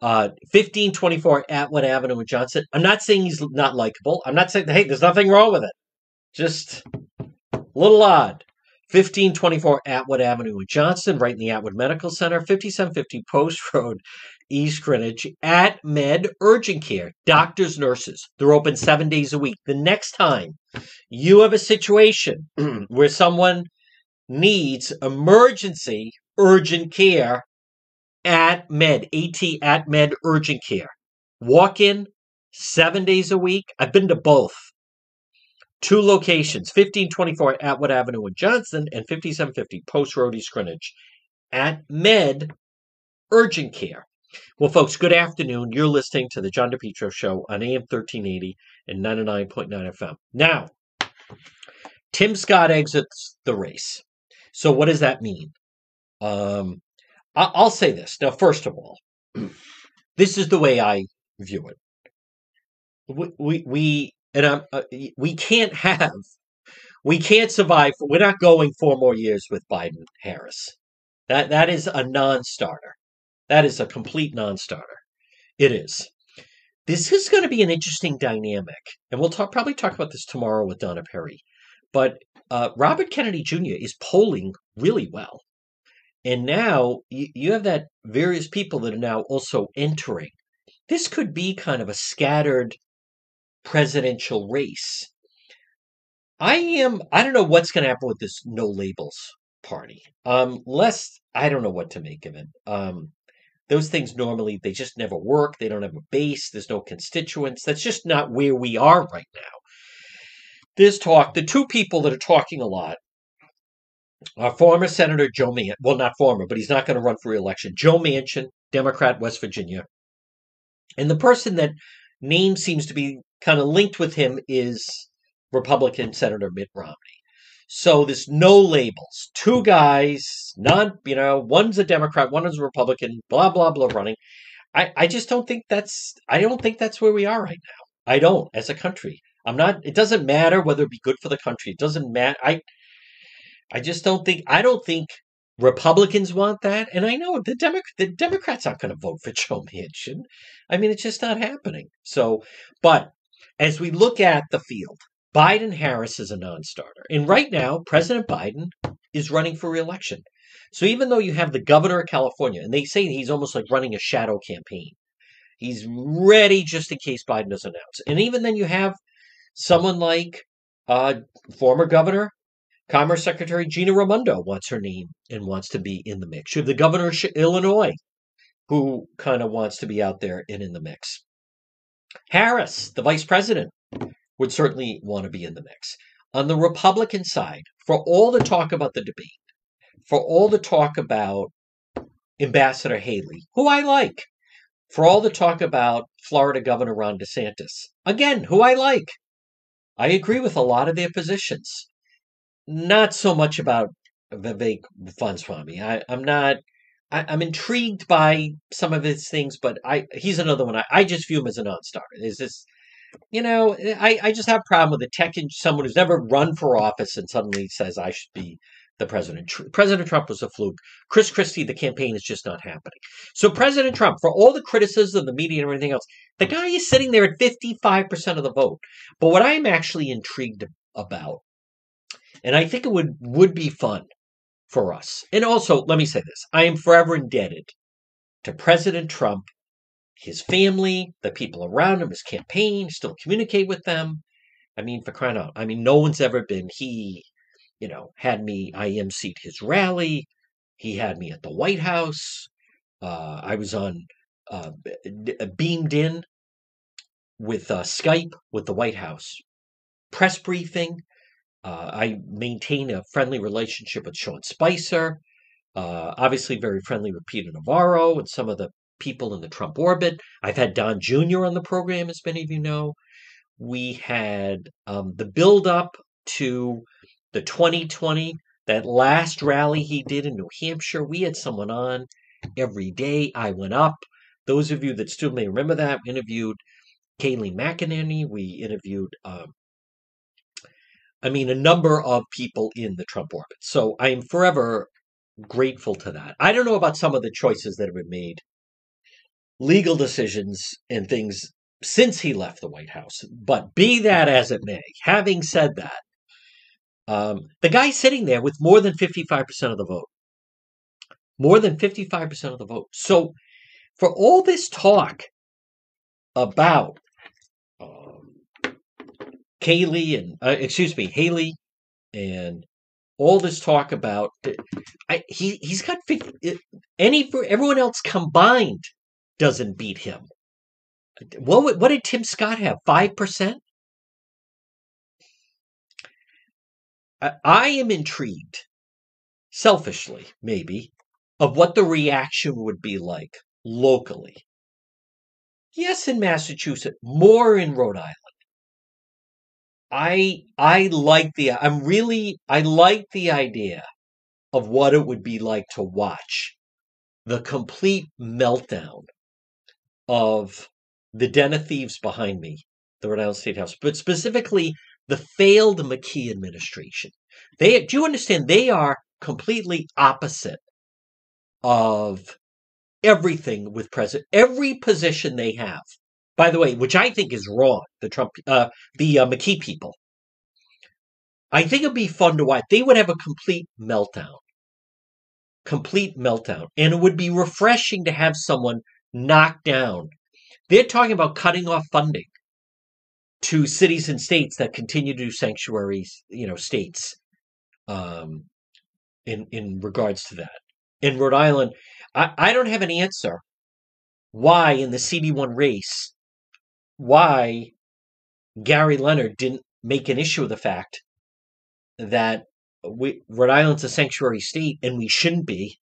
Uh, 1524 Atwood Avenue in Johnston. I'm not saying he's not likable. I'm not saying, hey, there's nothing wrong with it. Just a little odd. 1524 Atwood Avenue in Johnston, right in the Atwood Medical Center, 5750 Post Road, East Greenwich, at Med Urgent Care, doctors, nurses. They're open seven days a week. The next time you have a situation where someone needs emergency urgent care at Med, AT at Med Urgent Care, walk in seven days a week. I've been to both two locations 1524 Atwood Avenue in Johnston and 5750 Post Road East Greenwich at Med Urgent Care. Well, folks, good afternoon. You're listening to the John DePetro Show on AM 1380 and 99.9 FM. Now, Tim Scott exits the race. So, what does that mean? Um, I'll say this. Now, first of all, this is the way I view it. We, we, we and I'm, uh, we can't have, we can't survive. We're not going four more years with Biden Harris. That that is a non-starter. That is a complete non-starter. It is. This is going to be an interesting dynamic, and we'll talk probably talk about this tomorrow with Donna Perry. But uh, Robert Kennedy Jr. is polling really well, and now you, you have that various people that are now also entering. This could be kind of a scattered presidential race. I am. I don't know what's going to happen with this no labels party. Um, less. I don't know what to make of it. Um, those things normally they just never work. They don't have a base. There's no constituents. That's just not where we are right now. There's talk. The two people that are talking a lot are former Senator Joe Manchin. Well, not former, but he's not going to run for reelection. Joe Manchin, Democrat, West Virginia, and the person that name seems to be kind of linked with him is Republican Senator Mitt Romney. So there's no labels. Two guys, not you know, one's a Democrat, one is a Republican, blah blah blah running. I, I just don't think that's I don't think that's where we are right now. I don't as a country. I'm not it doesn't matter whether it be good for the country. It doesn't matter I I just don't think I don't think Republicans want that, and I know the Demo- the Democrats aren't going to vote for Joe Manchin. I mean, it's just not happening. So, but as we look at the field, Biden Harris is a non-starter, and right now President Biden is running for reelection. So even though you have the governor of California, and they say he's almost like running a shadow campaign, he's ready just in case Biden does announce. And even then, you have someone like uh, former governor Commerce Secretary Gina Raimondo wants her name and wants to be in the mix. You have the governor of Illinois who kind of wants to be out there and in the mix. Harris, the vice president, would certainly want to be in the mix. On the Republican side, for all the talk about the debate, for all the talk about Ambassador Haley, who I like, for all the talk about Florida Governor Ron DeSantis, again, who I like, I agree with a lot of their positions not so much about Vivek Ramaswamy. I, I'm not. I, I'm intrigued by some of his things, but I he's another one. I, I just view him as a non-starter. Is this, you know, I, I just have a problem with the tech and someone who's never run for office and suddenly says I should be the president. President Trump was a fluke. Chris Christie, the campaign is just not happening. So President Trump, for all the criticism, the media, and everything else, the guy is sitting there at 55% of the vote. But what I'm actually intrigued about and I think it would would be fun for us. And also, let me say this: I am forever indebted to President Trump, his family, the people around him, his campaign. Still communicate with them. I mean, for crying out! I mean, no one's ever been. He, you know, had me. I emceed his rally. He had me at the White House. Uh, I was on uh, beamed in with uh, Skype with the White House press briefing. Uh, I maintain a friendly relationship with Sean Spicer. Uh, obviously, very friendly with Peter Navarro and some of the people in the Trump orbit. I've had Don Jr. on the program, as many of you know. We had um, the build up to the 2020, that last rally he did in New Hampshire. We had someone on every day. I went up. Those of you that still may remember that, interviewed Kayleigh McEnany. We interviewed, um, I mean, a number of people in the Trump orbit. So I am forever grateful to that. I don't know about some of the choices that have been made, legal decisions and things since he left the White House. But be that as it may, having said that, um, the guy sitting there with more than 55% of the vote. More than 55% of the vote. So, for all this talk about Kayleigh and, uh, excuse me, Haley and all this talk about, I, he, he's got 50, any, for everyone else combined doesn't beat him. What, what did Tim Scott have? 5%? I am intrigued, selfishly, maybe, of what the reaction would be like locally. Yes, in Massachusetts, more in Rhode Island. I I like the I'm really I like the idea of what it would be like to watch the complete meltdown of the den of thieves behind me, the Rhode Island State House, but specifically the failed McKee administration. They do you understand they are completely opposite of everything with president every position they have. By the way, which I think is wrong, the Trump uh, the uh, McKee people. I think it'd be fun to watch. They would have a complete meltdown. Complete meltdown. And it would be refreshing to have someone knocked down. They're talking about cutting off funding to cities and states that continue to do sanctuaries, you know, states um, in in regards to that. In Rhode Island, I, I don't have an answer why in the CD1 race, why Gary Leonard didn't make an issue of the fact that we, Rhode Island's a sanctuary state and we shouldn't be,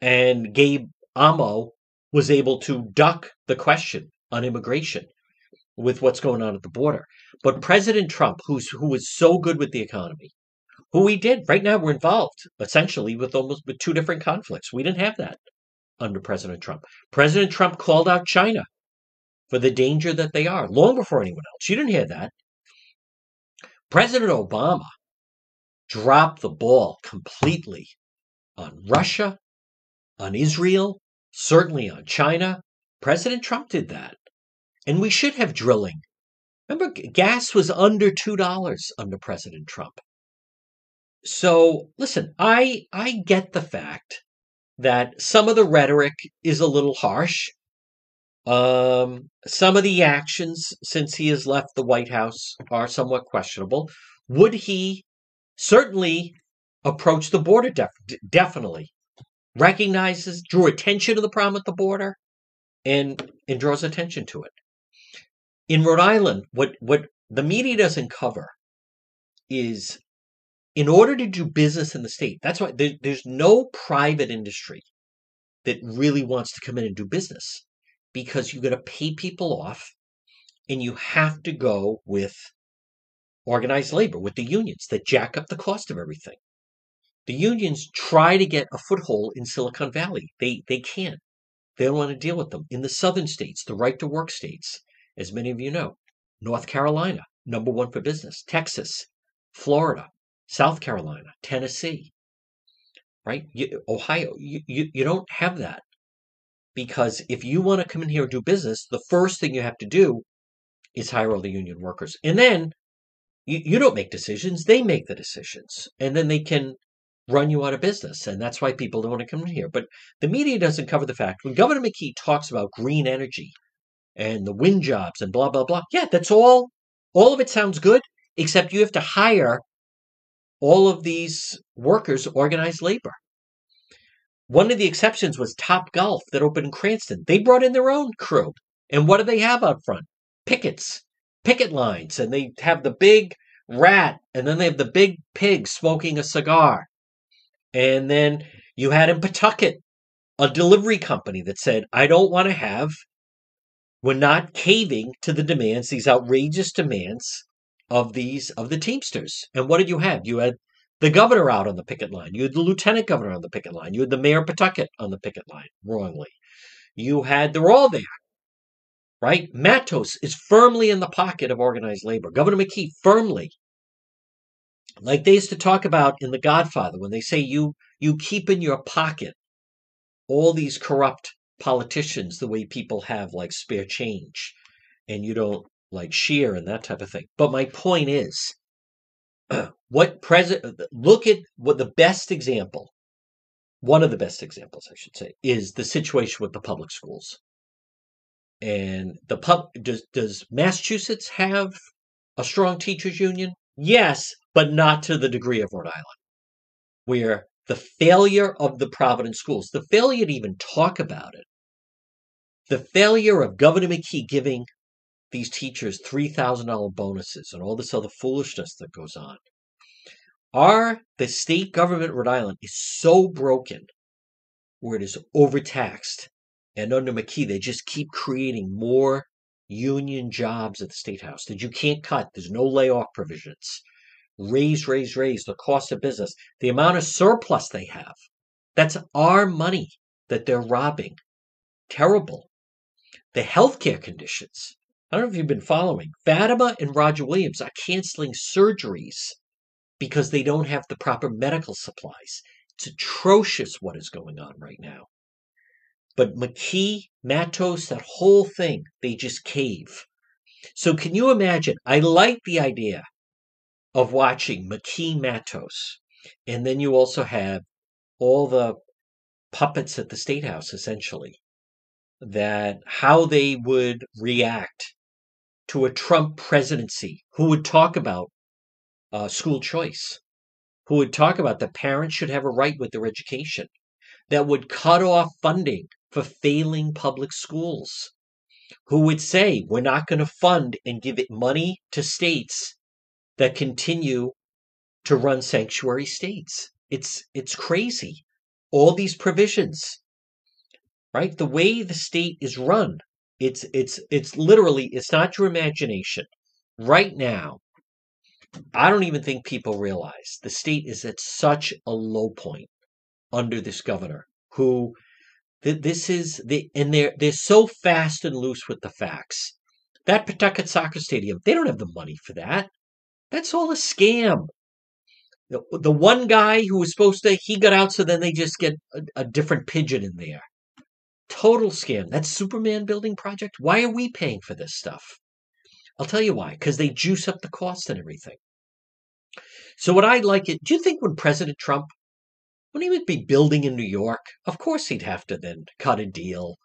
and Gabe Amo was able to duck the question on immigration with what's going on at the border. But President Trump, who's who is so good with the economy, who we did right now, we're involved essentially with almost with two different conflicts. We didn't have that under President Trump. President Trump called out China for the danger that they are long before anyone else. You didn't hear that. President Obama dropped the ball completely on Russia, on Israel, certainly on China. President Trump did that. And we should have drilling. Remember, gas was under $2 under President Trump. So, listen, I I get the fact that some of the rhetoric is a little harsh. Um, some of the actions since he has left the White House are somewhat questionable. Would he certainly approach the border? Def- definitely recognizes, drew attention to the problem at the border, and and draws attention to it in Rhode Island, what what the media doesn't cover is in order to do business in the state. That's why there, there's no private industry that really wants to come in and do business because you're going to pay people off and you have to go with organized labor, with the unions that jack up the cost of everything. The unions try to get a foothold in Silicon Valley. They they can't. They don't want to deal with them. In the southern states, the right to work states, as many of you know. North Carolina, number one for business. Texas, Florida, South Carolina, Tennessee, right? You, Ohio, you, you, you don't have that. Because if you want to come in here and do business, the first thing you have to do is hire all the union workers. And then you, you don't make decisions, they make the decisions. And then they can run you out of business. And that's why people don't want to come in here. But the media doesn't cover the fact when Governor McKee talks about green energy and the wind jobs and blah blah blah. Yeah, that's all. All of it sounds good, except you have to hire all of these workers, organized labor. One of the exceptions was Top Golf that opened in Cranston. They brought in their own crew. And what do they have out front? Pickets, picket lines, and they have the big rat, and then they have the big pig smoking a cigar. And then you had in Pawtucket a delivery company that said, I don't want to have, we're not caving to the demands, these outrageous demands of these of the Teamsters. And what did you have? You had the governor out on the picket line. You had the lieutenant governor on the picket line. You had the mayor of Pawtucket on the picket line, wrongly. You had, they're all there, right? Matos is firmly in the pocket of organized labor. Governor McKee, firmly. Like they used to talk about in The Godfather, when they say you you keep in your pocket all these corrupt politicians the way people have like spare change and you don't like share and that type of thing. But my point is, what president look at what the best example one of the best examples i should say is the situation with the public schools. And the pub does does massachusetts have a strong teachers union? Yes but not to the degree of rhode island where the failure of the providence schools the failure to even talk about it the failure of governor mckee giving these teachers $3000 bonuses and all this other foolishness that goes on our the state government Rhode Island is so broken where it is overtaxed. And under McKee, they just keep creating more union jobs at the state house that you can't cut. There's no layoff provisions. Raise, raise, raise the cost of business, the amount of surplus they have. That's our money that they're robbing. Terrible. The healthcare conditions. I don't know if you've been following. Fatima and Roger Williams are canceling surgeries because they don't have the proper medical supplies. It's atrocious what is going on right now. But McKee, Matos, that whole thing, they just cave. So can you imagine? I like the idea of watching McKee Matos. And then you also have all the puppets at the State House, essentially, that how they would react to a Trump presidency, who would talk about uh, school choice, who would talk about that parents should have a right with their education, that would cut off funding for failing public schools, who would say we're not going to fund and give it money to states that continue to run sanctuary states. It's it's crazy. All these provisions, right? The way the state is run, it's it's it's literally it's not your imagination. Right now, I don't even think people realize the state is at such a low point under this governor who th- this is the and they're they're so fast and loose with the facts. That Pawtucket soccer stadium, they don't have the money for that. That's all a scam. The, the one guy who was supposed to he got out, so then they just get a, a different pigeon in there. Total scam. That Superman building project. Why are we paying for this stuff? I'll tell you why. Because they juice up the cost and everything. So what I'd like it. Do you think when President Trump, when he would be building in New York, of course he'd have to then cut a deal,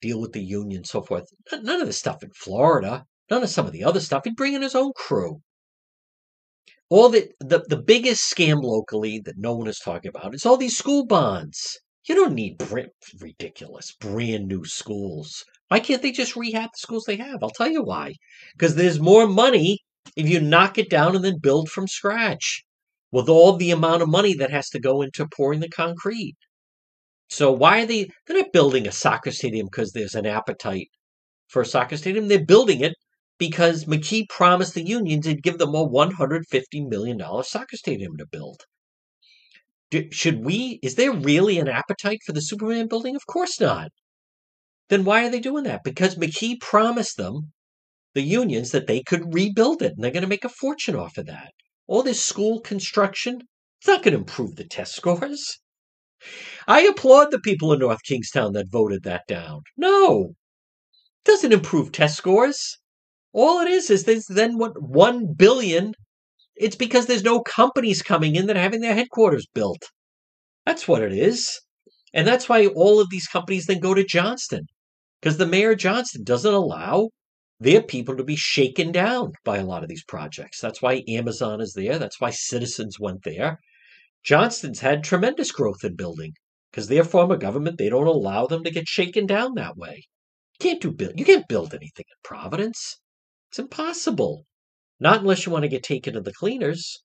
deal with the union, so forth. None of the stuff in Florida. None of some of the other stuff. He'd bring in his own crew. All the, the the biggest scam locally that no one is talking about is all these school bonds. You don't need ridiculous brand new schools. Why can't they just rehab the schools they have? I'll tell you why. Because there's more money if you knock it down and then build from scratch with all the amount of money that has to go into pouring the concrete. So why are they they're not building a soccer stadium because there's an appetite for a soccer stadium. They're building it because McKee promised the unions he'd give them a $150 million soccer stadium to build. Do, should we, is there really an appetite for the Superman building? Of course not. Then why are they doing that? Because McKee promised them, the unions, that they could rebuild it and they're going to make a fortune off of that. All this school construction, it's not going to improve the test scores. I applaud the people in North Kingstown that voted that down. No, it doesn't improve test scores. All it is is there's then what one billion. It's because there's no companies coming in that are having their headquarters built. That's what it is. And that's why all of these companies then go to Johnston. Because the mayor of Johnston doesn't allow their people to be shaken down by a lot of these projects. That's why Amazon is there. That's why citizens went there. Johnston's had tremendous growth in building because their form of government, they don't allow them to get shaken down that way. You can't do build. You can't build anything in Providence. It's impossible. Not unless you want to get taken to the cleaners.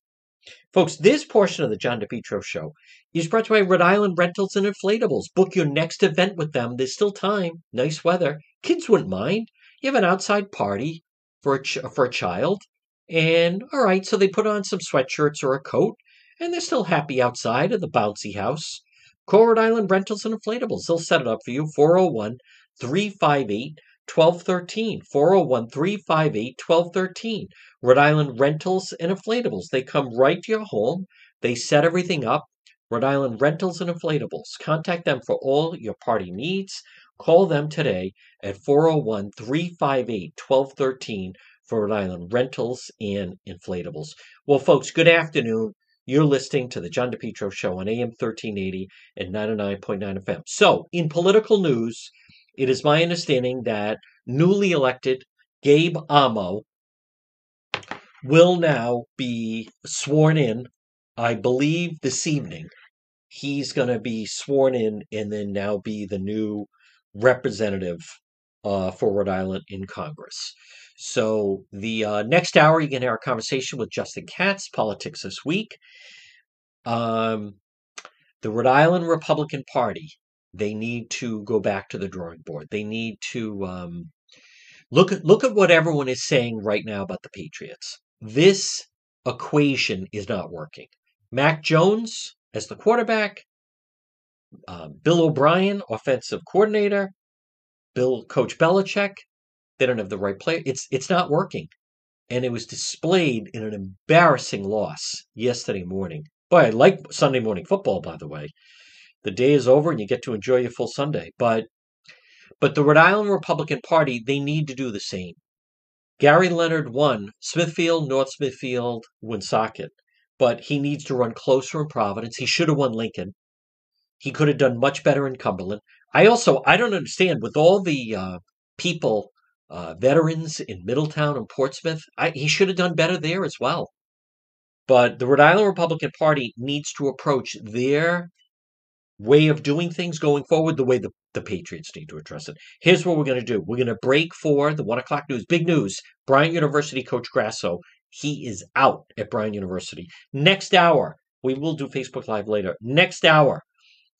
Folks, this portion of the John DePetro show is brought to you by Rhode Island Rentals and Inflatables. Book your next event with them. There's still time. Nice weather. Kids wouldn't mind. You have an outside party for a, ch- for a child. And all right, so they put on some sweatshirts or a coat, and they're still happy outside of the bouncy house. Call Rhode Island Rentals and Inflatables. They'll set it up for you. 401 358 1213. 401 358 1213. Rhode Island Rentals and Inflatables. They come right to your home. They set everything up. Rhode Island Rentals and Inflatables. Contact them for all your party needs. Call them today at 401 358 1213 for Rhode Island Rentals and Inflatables. Well, folks, good afternoon. You're listening to the John DePetro Show on AM 1380 and 99.9 FM. So, in political news, it is my understanding that newly elected Gabe Amo will now be sworn in, I believe, this evening. He's going to be sworn in and then now be the new representative uh, for Rhode Island in Congress. So, the uh, next hour, going to have a conversation with Justin Katz, Politics This Week. Um, the Rhode Island Republican Party, they need to go back to the drawing board. They need to um, look at look at what everyone is saying right now about the Patriots. This equation is not working. Mac Jones as the quarterback, uh, Bill O'Brien, offensive coordinator, Bill Coach Belichick, they don't have the right player. It's it's not working, and it was displayed in an embarrassing loss yesterday morning. Boy, I like Sunday morning football, by the way. The day is over, and you get to enjoy your full Sunday. But but the Rhode Island Republican Party, they need to do the same. Gary Leonard won Smithfield, North Smithfield, Woonsocket, but he needs to run closer in Providence. He should have won Lincoln. He could have done much better in Cumberland. I also I don't understand with all the uh, people, uh, veterans in Middletown and Portsmouth. I, he should have done better there as well. But the Rhode Island Republican Party needs to approach their way of doing things going forward the way the, the Patriots need to address it. Here's what we're going to do we're going to break for the one o'clock news. Big news Bryant University coach Grasso, he is out at Bryant University. Next hour, we will do Facebook Live later. Next hour,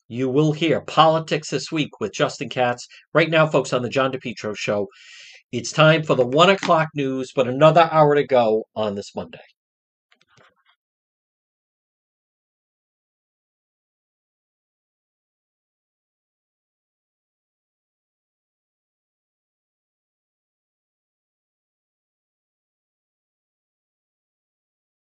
you will hear politics this week with Justin Katz. Right now, folks, on the John DePetro show, it's time for the one o'clock news, but another hour to go on this Monday.